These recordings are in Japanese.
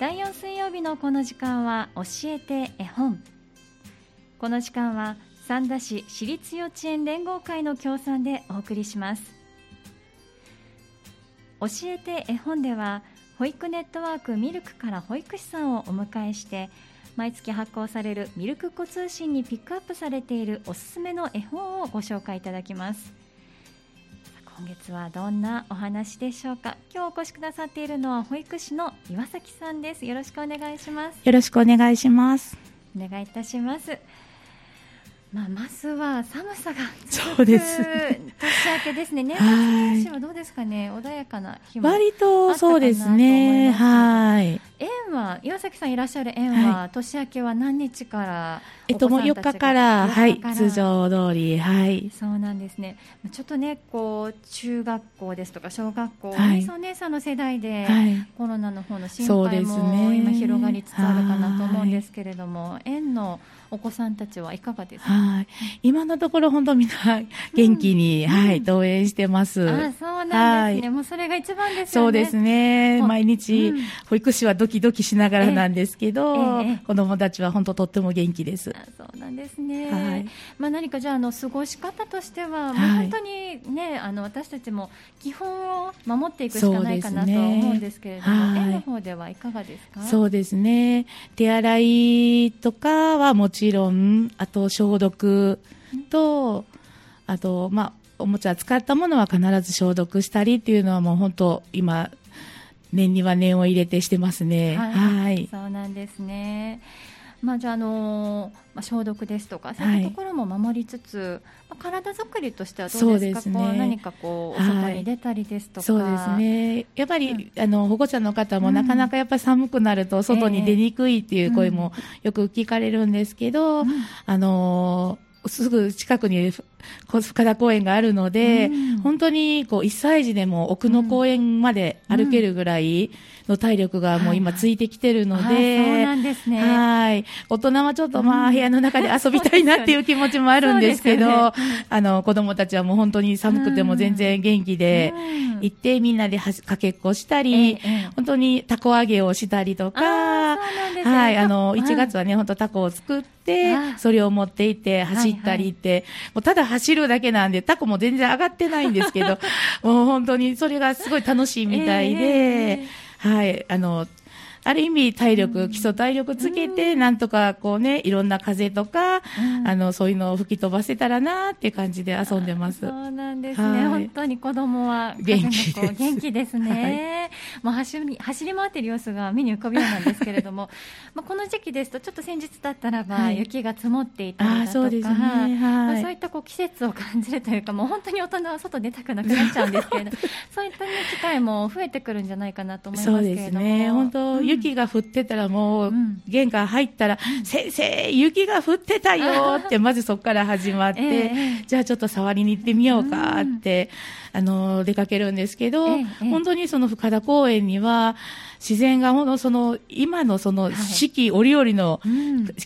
第4水曜日のこの時間は教えて絵本。この時間は三田市私立幼稚園連合会の協賛でお送りします。教えて絵本では保育ネットワークミルクから保育士さんをお迎えして毎月発行されるミルク子通信にピックアップされているおすすめの絵本をご紹介いただきます。今月はどんなお話でしょうか？今日お越しくださっているのは保育士の岩崎さんです。よろしくお願いします。よろしくお願いします。お願いいたしますまあ、まずは寒さがそうです年明けですね。年末年始はどうですかね？穏やかな日も割とそうですね。はい。園は岩崎さんいらっしゃる園は、はい、年明けは何日からえっともう4日からはい通常通りはいそうなんですね。ちょっとねこう中学校ですとか小学校、はい、お姉さんの世代で、はい、コロナの方の心配も今広がりつつあるかなと思うんですけれども、園のお子さんたちはいかがですか、はい、今のところ本当みんな元気に、うん、はい、登園してます。あそうなんですね、はい、もうそれが一番ですよね。そうですね。毎日、うん、保育士はドキドキしながらなんですけど、ええ子供たちは本当とっても元気です。そうなんですね。はい、まあ何かじゃあの過ごし方としては、もう本当にね、あの私たちも基本を守っていくしかないかなと思うんですけれども、園、ね、の方ではいかがですか？そうですね。手洗いとかはもちちろん、あと消毒と、あと、まあ、おもちゃ使ったものは必ず消毒したりっていうのはもう本当今、念には念を入れてしてますね。はい。はい、そうなんですね。まあ、じゃあ、のまあ、消毒ですとかそういうところも守りつつ、はい、まあ、体作りとしてはどうですか、ね、こう何かこうお外に出たりですとか、はい、そうですね。やっぱり、うん、あの保護者の方もなかなかやっぱり寒くなると外に出にくいっていう声もよく聞かれるんですけど、うん、あのすぐ近くに深田公園があるので、うん、本当にこう1歳児でも奥の公園まで歩けるぐらいの体力がもう今ついてきてるので、そうなんですね。はい。大人はちょっとまあ部屋の中で遊びたいなっていう気持ちもあるんですけど、ね、あの子供たちはもう本当に寒くても全然元気で行ってみんなでかけっこしたり、本当にタコ揚げをしたりとか、はい、あの1月はね、本当タコを作って、それを持っていって走ったりって、もうただ走るだけなんで、タコも全然上がってないんですけど、もう本当にそれがすごい楽しいみたいで、えー、はい、あの、ある意味体力、基礎体力つけて、なんとかこうね、いろんな風とか、あの、そういうのを吹き飛ばせたらなっていう感じで遊んでます。そうなんですね。本当に子供は元気です。元気ですね。もう走り、走り回ってる様子が目に浮かぶようなんですけれども、まあこの時期ですと、ちょっと先日だったらば、雪が積もっていたりだとか、そうですね。はい。そういったこう季節を感じるというか、もう 本当に大人は外出たくなくなっちゃうんですけれど、そういった、ね、機会も増えてくるんじゃないかなと思いますけれども。そうですね。本当、雪が降ってたらもう、玄関入ったら、先生、雪が降ってたよって、まずそこから始まって、じゃあちょっと触りに行ってみようかって、あの、出かけるんですけど、本当にその深田公園には、自然がほんその今のその四季折々の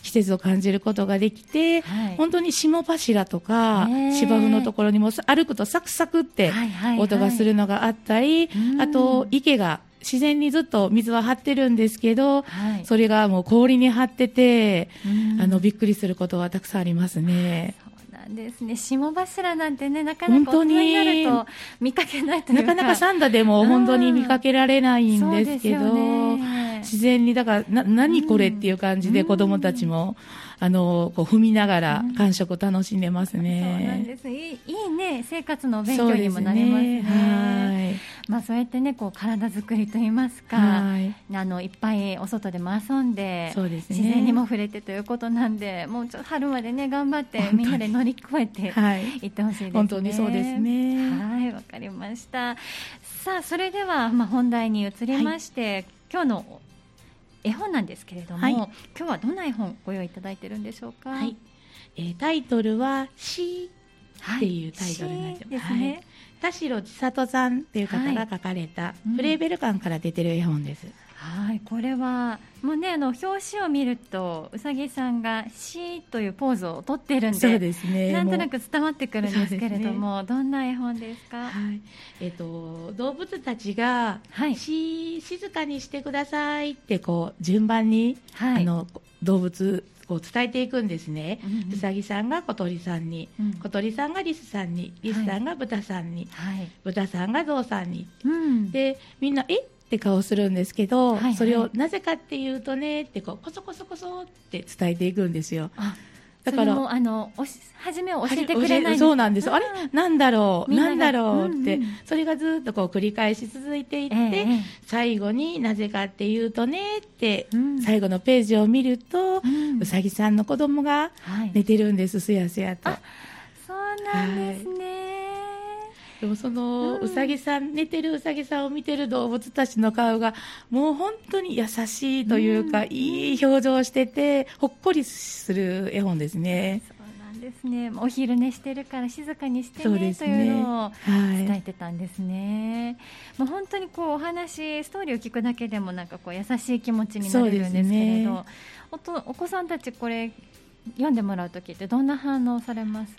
季節を感じることができて、本当に霜柱とか芝生のところにも歩くとサクサクって音がするのがあったり、あと池が自然にずっと水は張ってるんですけど、はい、それがもう氷に張ってて、あのびっくりすることはたくさんありますね。なんですね。霜柱なんてね、なかなか大人になると見かけないというか。なかなかサンダでも本当に見かけられないんですけど、ね、自然に、だから、な、何これっていう感じで子供たちも、あの、こう踏みながら感触を楽しんでますね。そうなんですいい。いいね、生活の勉強にもなりますね。すねはい。まあそうやってね、こう体作りといいますか、はい、あのいっぱいお外でも遊んで、そうですね、自然にも触れてということなんで、もうちょっと春までね頑張ってみんなで乗り越えていってほしいですね。本当にそうですね。はい、わかりました。さあそれではまあ本題に移りまして、はい、今日の絵本なんですけれども、はい、今日はどんな絵本ご用意いただいてるんでしょうか？はい、えー、タイトルはしっていうタイトルになってます。はい、田代千里さんっていう方が書かれた、プレイベル館から出てる絵本です。はいこれはもうねあの表紙を見るとうさぎさんが「し」というポーズをとってるんでそうですね。なんとなく伝わってくるんですけれども、ね、どんな絵本ですか、はい。えーと、動物たちが「はい、し静かにしてください」ってこう順番に、はい、あの動物こう伝えていくんですね、うんうん、うさぎさんが小鳥さんに、うん、小鳥さんがリスさんにリスさんが豚さんに、はい、豚さんがゾウさんに、うん、でみんな「え？って顔するんですけど、はいはい、それをなぜかっていうとねってこうこそこそこそって伝えていくんですよ。だからあのおし初め教えてくれないそうなんです、うん、あれなんだろうなんだろうって、うんうん、それがずっとこう繰り返し続いていって、えー、最後になぜかっていうとねって、うん、最後のページを見ると、うさぎさんの子供が寝てるんです、はい、すやすやと。そうなんですね、はいでもそのうさぎさん、寝てるうさぎさんを見てる動物たちの顔がもう本当に優しいというか、いい表情をしててほっこりする絵本ですね。ですね。お昼寝してるから静かにしてね、ね、というのを伝えてたんですね、はい、もう本当にこうお話ストーリーを聞くだけでもなんかこう優しい気持ちになれるんですけれど、ね、おとお子さんたちこれ読んでもらう時ってどんな反応されます？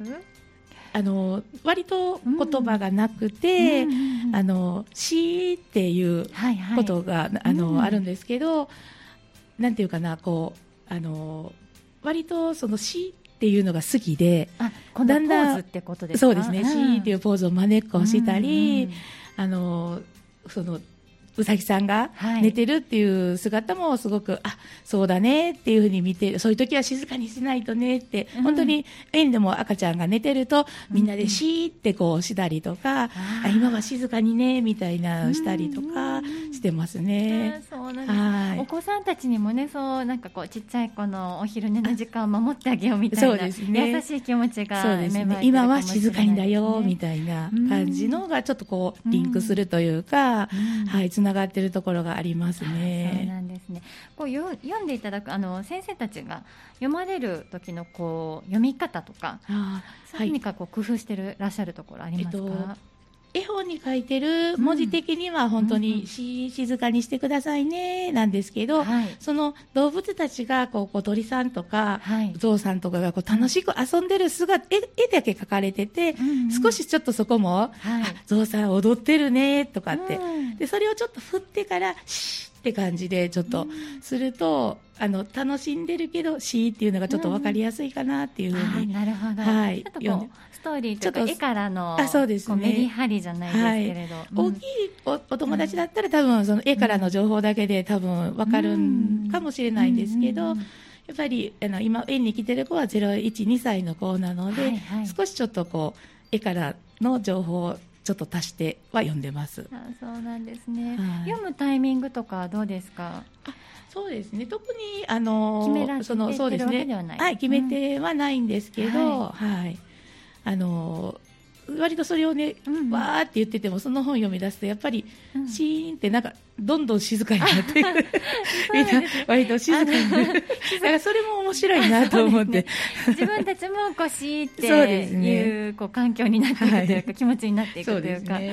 あの割と言葉がなくて、うん、あの詩っていうことが、はい。はい、あの、うん、あるんですけど、なんていうかなこうあの割とその詩っていうのが好きで、だんだんそうですね、詩、うん、っていうポーズをまねっこしたり、あのそのうさぎさんが寝てるっていう姿もすごく、はい、あそうだねっていうふうに見てそういう時は静かにしないとねって、うん、本当に園でも赤ちゃんが寝てるとみんなでシーってこうしたりとか、うん、あ今は静かにねみたいなしたりとかしてますね。お子さんたちにもねそうなんかこうちっちゃい子のお昼寝の時間を守ってあげようみたいなそうです、ね、優しい気持ちがそうですね。今は静かにだよみたいな感じのがちょっとこうリンクするというか、はいつながってるところがありますね。そうなんですね。こう読んでいただくあの先生たちが読まれる時のこう読み方とか、何かこう工夫してるらっしゃるところありますか？えっと絵本に書いてる文字的には本当にし、静かにしてくださいねなんですけど、はい、その動物たちがこう小鳥さんとか、はい、ゾウさんとかがこう楽しく遊んでる姿絵絵だけ描かれてて、うんうん、少しちょっとそこも、はい、ゾウさん踊ってるねとかって、うん、でそれをちょっと振ってからシーって感じでちょっとすると、あの楽しんでるけどしっていうのがちょっと分かりやすいかなっていうふうに、ん、なるほど、はい、ちょっとこうストーリーとか絵からのあそうです、ね、メリハリじゃないですけれど、はい。うん、大きいおお友達だったら多分その絵からの情報だけで多分分かるかもしれないんですけど、やっぱりあの今園に来てる子は012歳の子なので、はいはい、少しちょっとこう絵からの情報ちょっと足しては読んでます。あそうなんですね、はい、読むタイミングとかどうですか？そうですね。特にあの決められてるわけではない。はい、決めてはないんですけど、うん、はい、はい、あの割とそれをね、うん、わーって言っててもその本読み出すとやっぱり、シーンってなんかどんどん静かになっていく。みんな割と静かになる。だからそれも面白いなと思って、ね、自分たちもこうシーっていうこう環境になっていくというか、気持ちになっていくというか。じゃ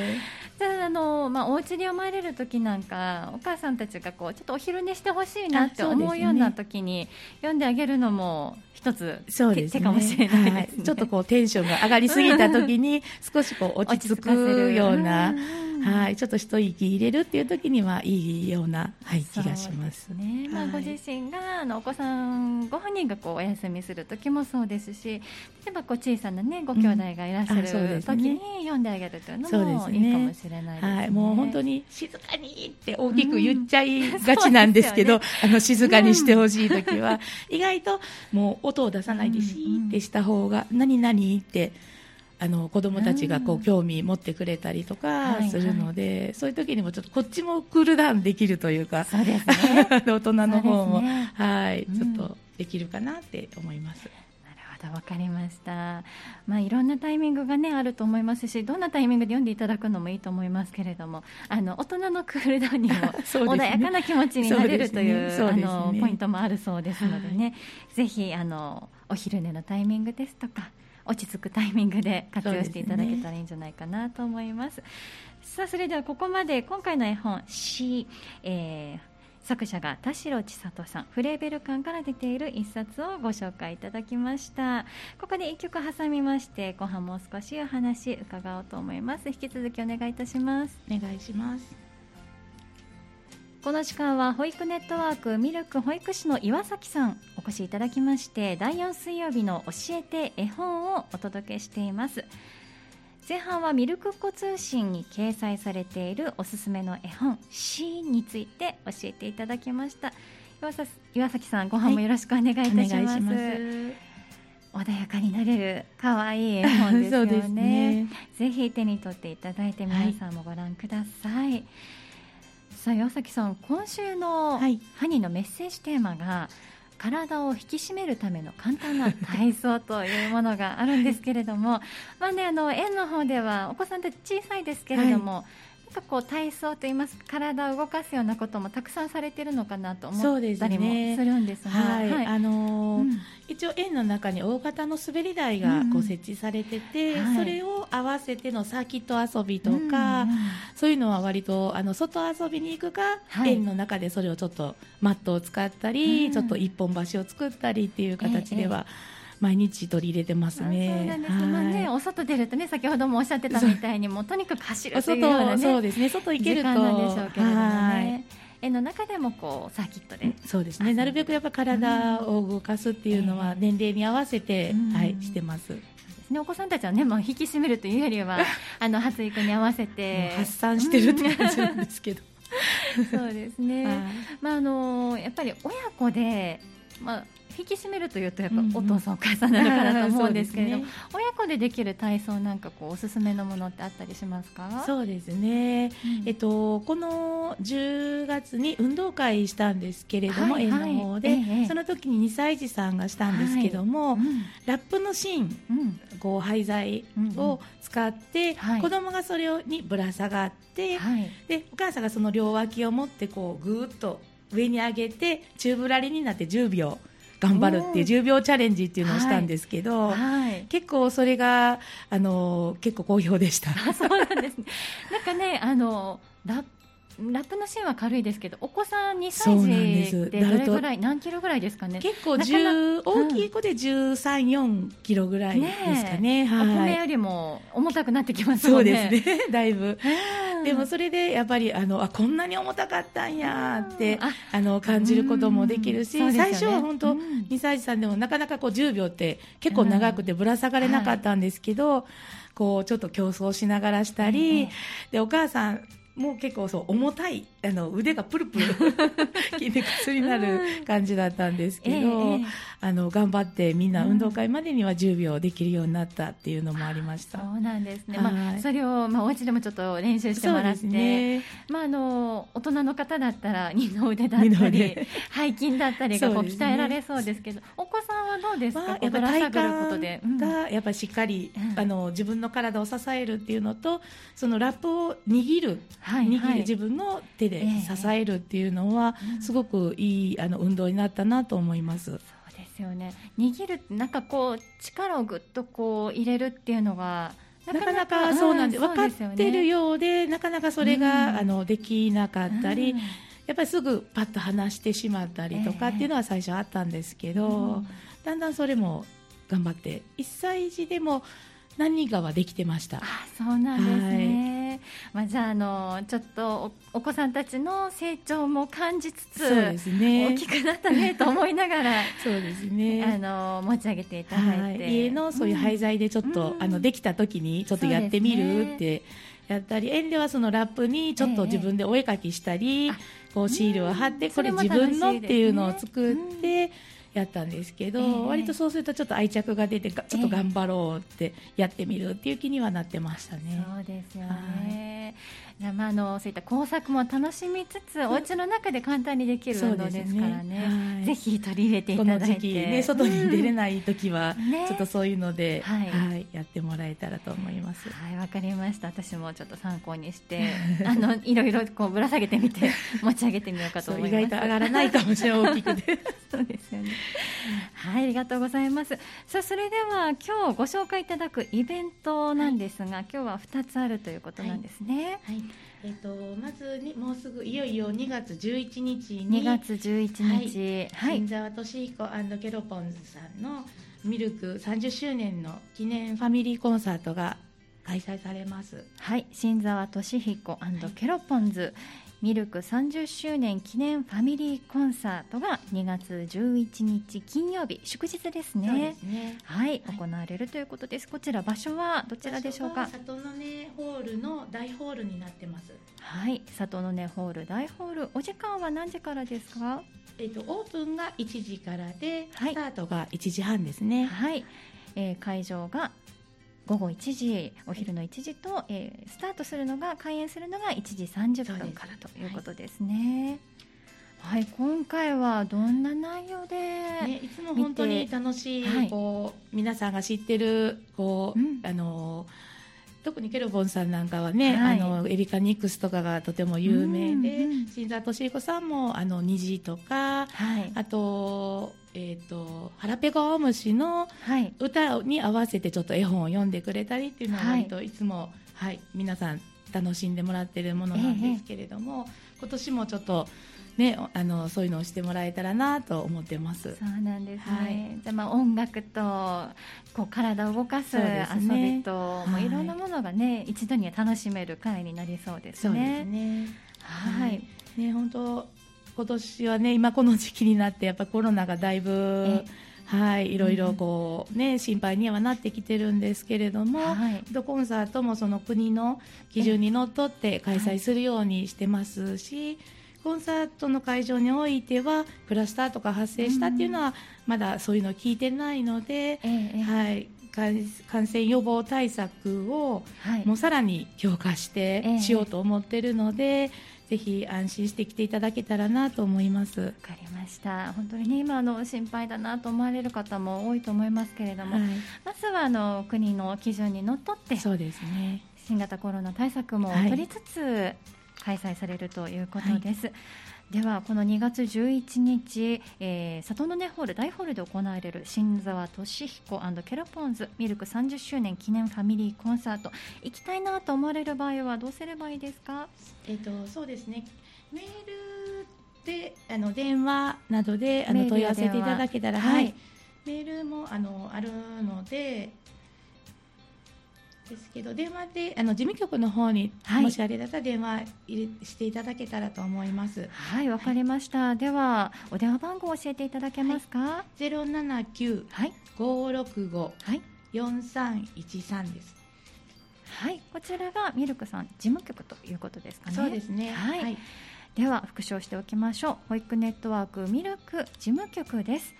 あの、まあ、お家で読まれる時なんかお母さんたちがこうちょっとお昼寝してほしいなって思うような時に読んであげるのも一つそうです、ね、手かもしれない、ねはい、ちょっとこうテンションが上がりすぎた時に少しこう 落ち着くような。はい、ちょっと一息入れるっていう時にはいいような、はい、気がします。ね、まあ、ご自身があのお子さんご本人がこうお休みする時もそうですし、例えばこう小さなねご兄弟がいらっしゃる時に読んであげるというのもいいかもしれないですね。はい、もう本当に静かにって大きく言っちゃいがちなんですけど、うんね、あの静かにしてほしい時は、意外ともう音を出さないでシーってした方が、何々ってあの子供たちがこう興味持ってくれたりとかするので、はいはい、そういう時にもちょっとこっちもクールダウンできるというか、そうですね、大人の方も、ね、はい、ちょっとできるかなって思います。わかりました。まあいろんなタイミングがねあると思いますし、どんなタイミングで読んでいただくのもいいと思いますけれども、あの大人のクールダウンにも 穏やかな気持ちになれるという、ねね、あのポイントもあるそうですのでね、はい、ぜひあのお昼寝のタイミングですとか。落ち着くタイミングで活用していただけたらいいんじゃないかなと思います。すね、さあそれではここまで今回の絵本「し」えー作者が田代千里さんフレーベル館から出ている一冊をご紹介いただきました。ここで一曲挟みまして後半もう少しお話伺おうと思います。引き続きお願いいたします。お願いします。この時間は保育ネットワークミルク保育士の岩崎さんお越しいただきまして第4水曜日の教えて絵本をお届けしています前半はミルクっ子通信に掲載されているおすすめの絵本「シーン」について教えていただきました岩崎さんご飯もよろしくお願いいたしますはい、ます穏やかになれる可愛い絵本ですよねね、ぜひ手に取っていただいて皆さんもご覧ください、はい、さあ岩崎さん今週のハニーのメッセージテーマが、体を引き締めるための簡単な体操というものがあるんですけれども、まあね、あの園の方ではお子さんって小さいですけれども、はいかこう体操といいますか体を動かすようなこともたくさんされているのかなと思ったりもするんですが、はい、あのーうん、一応園の中に大型の滑り台がこう設置されてて、うんそれを合わせてのサーキット遊びとか、うん。そういうのは割とあの外遊びに行くか、はい、園の中でそれをちょっとマットを使ったり、ちょっと一本橋を作ったりっていう形では。ええ毎日取り入れてますね。そうなんです。まあね、お外出るとね、先ほどもおっしゃってたみたいに、もうとにかく走るというようなね、そうですね。外行けると。なんでしょうけれどもね。絵の中でもこうサーキットで。そうですね。なるべくやっぱ体を動かすっていうのは年齢に合わせて、はいしてます。ね、お子さんたちはね、まあ、引き締めるというよりは あの発育に合わせて。発散してるって感じなんですけど。そうですね、はい、まああのやっぱり親子で、まあ、引き締めるというとやっぱお父さん、お母さんなのかなと思うんですけれども、ね、親子でできる体操なんかこうおすすめのものってあったりしますか？そうですね、うん、えっと、この10月に運動会したんですけれども、はいはい、園の方で、ええ、その時に2歳児さんがしたんですけども、はい。うん、ラップのシーン、うん、こう廃材を使って、うんうん、子供がそれにぶら下がって、はい、でお母さんがその両脇を持ってこうぐーっと上に上げて宙ぶらりになって10秒頑張るっていう10秒チャレンジっていうのをしたんですけど、はいはい、結構それがあの結構好評でした。そうなんですね。なんかねあのララップのシーンは軽いですけどお子さん2歳児でどれぐらい何キロぐらいですかね？結構大きい子で1 3 4キロぐらいですかね、ねはい、お米よりも重たくなってきますね。そうですね。だいぶ、でもそれでやっぱりあのあこんなに重たかったんやってあ。の感じることもできるし、ね、最初は本当、うん、2歳児さんでもなかなかこう10秒って結構長くてぶら下がれなかったんですけど、はい、こうちょっと競争しながらしたり、でお母さんもう結構そう重たいあの腕がプルプル 筋肉痛になる感じだったんですけど、えー、あの頑張ってみんな運動会までには10秒できるようになったっていうのもありました。そうなんですね。まあそれをまあお家でもちょっと練習してもらって、ね、まああの大人の方だったら二の腕だったり背筋だったりがこう鍛えられそうですけど、ね、お子さんはどうですか？まあ、やっぱ体幹がやっぱりしっかり、うん、あの自分の体を支えるっていうのと、そのラップを握る、握る自分の手で支えるっていうのは、すごくいいあの運動になったなと思います。そうですよね。握るなんかこう力をぐっとこう入れるっていうのがなかなかそうなんで、うん、分かってるようで、なかなかそれが、うん、あのできなかったり、うん、やっぱりすぐパッと離してしまったりとかっていうのは最初あったんですけど、えー、だんだんそれも頑張って1歳児でも何かはできてました？あそうなんですね。はい、まあじゃああのちょっとお子さんたちの成長も感じつつ、そうですね。大きくなったねと思いながら、そうですね。あの持ち上げていただいて、はい、家のそういう廃材でちょっと、うん、あのできた時にちょっとやってみるって。やったり園ではそのラップにちょっと自分でお絵描きしたり、えー、こうシールを貼って、これ自分のっていうのを作って、やったんですけど、えー、割とそうするとちょっと愛着が出てちょっと頑張ろうってやってみるっていう気にはなってましたね。そうですよね、はい、まあ、あのそういった工作も楽しみつつ、お家の中で簡単にできる運動ですからね、ね。はい、ぜひ取り入れていただいて。この時期、ね、外に出れない時は、ちょっとそういうので、はい、はい、やってもらえたらと思います。はいわかりました。私もちょっと参考にして あのいろいろこうぶら下げてみて 持ち上げてみようかと思います。意外と上がらないかもしれない大きくて。そうですよね。はい、ありがとうございます。さあ、それでは今日ご紹介いただくイベントなんですが、はい、今日は2つあるということなんですね。はい、はいえっ、とまずにもうすぐいよいよ2月11日に2月11日、はい、新沢俊彦ケロポンズさんのミルク30周年の記念ファミリーコンサートが開催されます。はい新沢俊彦ケロポンズ、はい、ミルク30周年記念ファミリーコンサートが2月11日金曜日祝日ですね、ね、はい、はい、行われるということです。こちら場所はどちらでしょうか？里の根ホールの大ホールになってます。はい里の根ホール。大ホールお時間は何時からですか？えっ、とオープンが1時からで、はい、スタートが1時半ですね。はい、えー、会場が午後1時お昼の1時と、えー、スタートするのが開演するのが1時30分からということですね。はい、今回はどんな内容で、ね、いつも本当に楽しい、はい、こう皆さんが知ってるこう、うん、あの特にケロボンさんなんかはね、はい、あのエリカ・ニックスとかがとても有名で、うんうん、新沢敏彦さんもあの虹とか、はい、あとえーと、腹ペコオムシの歌に合わせてちょっと絵本を読んでくれたりっていうのは割といつも、はい、はい、皆さん楽しんでもらってるものなんですけれども、えー、今年もちょっとね、あのそういうのをしてもらえたらなと思ってます。そうなんですね。はい、じゃまあ音楽とこう体を動かす遊びと、ね、もういろんなものがね、はい、一度には楽しめる会になりそうですね。そうですね。はい。ね本当今年はね今この時期になってやっぱコロナがだいぶはいいろいろこうね、心配にはなってきてるんですけれども、はい、コンサートもその国の基準にのっとって開催するようにしてますし。コンサートの会場においてはクラスターとか発生したっていうのはまだそういうの聞いてないので、はい、感染予防対策をもうさらに強化してしようと思ってるので、ぜひ安心して来ていただけたらなと思います。わかりました。本当にね今の心配だなと思われる方も多いと思いますけれども、はい、まずはあの国の基準にのっとってそうですね。新型コロナ対策も取りつつ、開催されるということです。はいではこの2月11日、えー、里の根ホール大ホールで行われる新沢俊彦ケロポンズミルク30周年記念ファミリーコンサート。行きたいなと思われる場合はどうすればいいですか、えーと、そうですね。メールであの電話などであの問い合わせていただけたら、はい、メールもあのあるのでですけど電話であの事務局の方に、はい、もしあれだったら電話入れしていただけたらと思います。はいわかりました、はい、ではお電話番号を教えていただけますか？ゼロ七九五六五。四三一三です。はい。こちらがミルクさん事務局ということですかね？そうですね。はい、はい、では復唱しておきましょう。保育ネットワークミルク事務局です。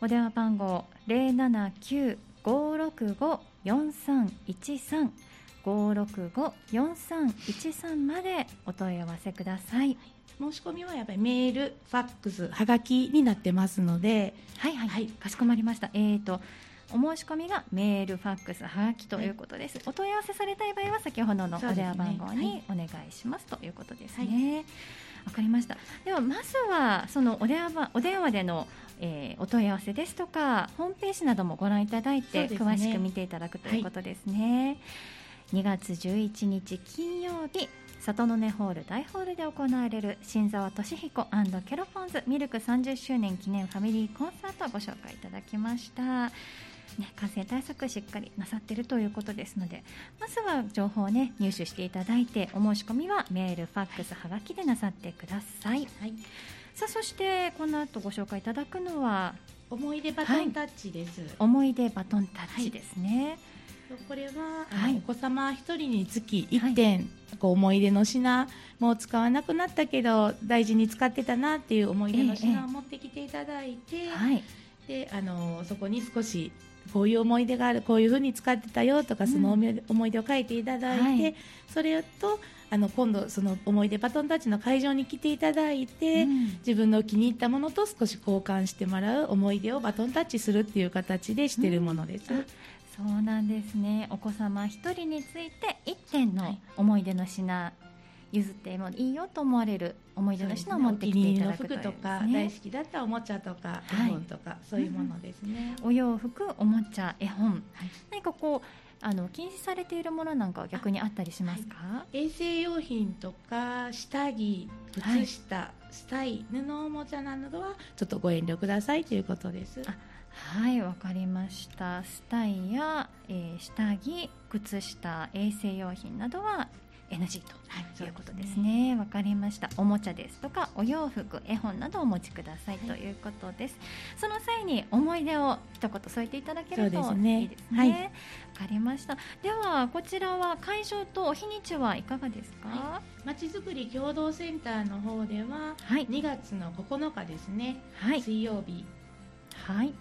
お電話番号零七九五六五4313 565-4313までお問い合わせください。申し込みはやっぱりメール、ファックス、はがきになってますので。はいはい、はい、かしこまりました。えーとお申し込みがメール、ファックス、はがきということです、はい、お問い合わせされたい場合は先ほどのお電話番号にお願いします、ということですね。わ、かりました。ではまずはそのお電話お電話でのえー、お問い合わせですとかホームページなどもご覧いただいて、ね、詳しく見ていただくということですね。はい、2月11日金曜日里の根ホール大ホールで行われる新沢俊彦ケロフォンズミルク30周年記念ファミリーコンサートをご紹介いただきました。ね、感染対策しっかりなさっているということですのでまずは情報を、ね、入手していただいてお申し込みはメール、ファックス、はがきでなさってください。はいさあそしてこの後ご紹介いただくのは思い出バトンタッチです、はい、思い出バトンタッチですね、はい、これは、はい、お子様1人につき1点、はい、こう思い出の品もう使わなくなったけど大事に使ってたなっていう思い出の品を持ってきていただいて、であのそこに少しこういう思い出があるこういうふうに使ってたよとかその思い出を書いていただいて、それとあの今度その思い出バトンタッチの会場に来ていただいて、うん、自分の気に入ったものと少し交換してもらう思い出をバトンタッチするっていう形でしてるものです。うん。そうなんですね。お子様1人について1点の思い出の品、譲ってもいいよと思われる思い出の品を持ってきていただくという、ね、服とか大好きだったおもちゃとか絵本とか、はい、そういうものですね、お洋服おもちゃ絵本、はい、何かこうあの禁止されているものなんかは逆にあったりしますか、はい、衛生用品とか下着靴下、はい、スタイ布おもちゃなどはちょっとご遠慮くださいということです。はいわかりました。スタイや、えー、下着靴下衛生用品などは NG ということですね。わ、ね、かりました。おもちゃですとかお洋服、絵本などをお持ちくださいということです。その際に思い出を一言添えていただけるといいですね。わ、ね、はい、かりました。ではこちらは会場と日にちはいかがですか？まちづくり共同センターの方では、はい、2月の9日ですね。はい、水曜日。はい。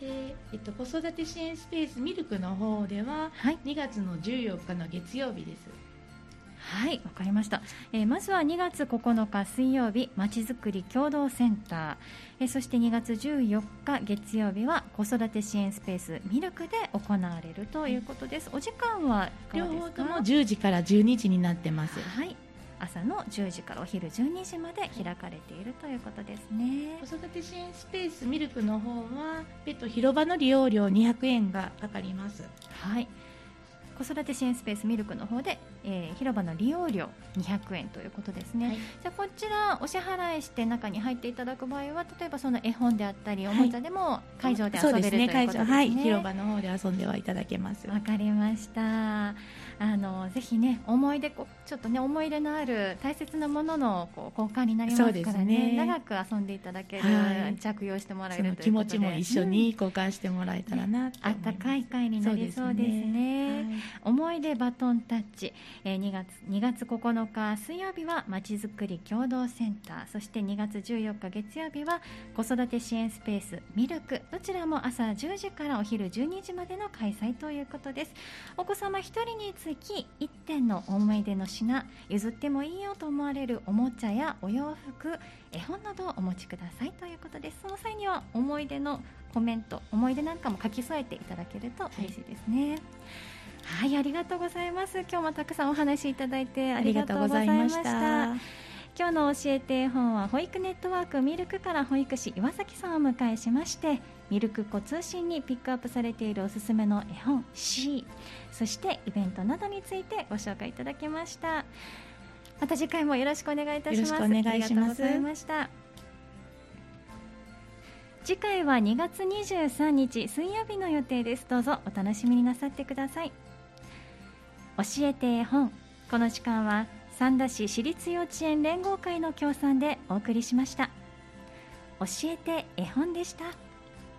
で、えっと、子育て支援スペースミルクの方では、はい、2月の14日の月曜日です。はいわかりました、えー、まずは2月9日水曜日まちづくり共同センター、えー、そして2月14日月曜日は子育て支援スペースミルクで行われるということです、お時間は両方とも10時から12時になってます。はい朝の10時からお昼12時まで開かれているということですね。子育て支援スペースミルクの方は別途広場の利用料200円がかかります。はい子育て支援スペースミルクの方で、えー、広場の利用料200円ということですね、はい、じゃあこちらお支払いして中に入っていただく場合は例えばその絵本であったりおもちゃでも会場で遊べる、はい、ということですね、はい、広場の方で遊んではいただけます。わかりましたあのぜひね思い出こちょっとね思い入れのある大切なもののこう交換になりますからね、ね、長く遊んでいただける、はい、着用してもらえる気持ちも一緒に交換してもらえたらな、うん、あったかい会になりそうですね、ね。はい、思い出バトンタッチ、えー、2月2月9日水曜日はまちづくり共同センター。そして2月14日月曜日は子育て支援スペースミルク。どちらも朝10時からお昼12時までの開催ということです。お子様1人につき1点の思い出の品譲ってもいいよと思われるおもちゃやお洋服絵本などをお持ちくださいということです。その際には思い出のコメント思い出なんかも書き添えていただけると嬉しいですね、はい、はい、ありがとうございます。今日もたくさんお話しいただいてありがとうございました今日の教えて絵本は保育ネットワークミルクから保育士岩崎さんをお迎えしましてミルク子通信にピックアップされているおすすめの絵本 C そしてイベントなどについてご紹介いただきました。また次回もよろしくお願いいたします。お願いします。次回は2月23日水曜日の予定です。どうぞお楽しみになさってください。教えて絵本この時間は三田市私立幼稚園連合会の協賛でお送りしました。教えて絵本でした。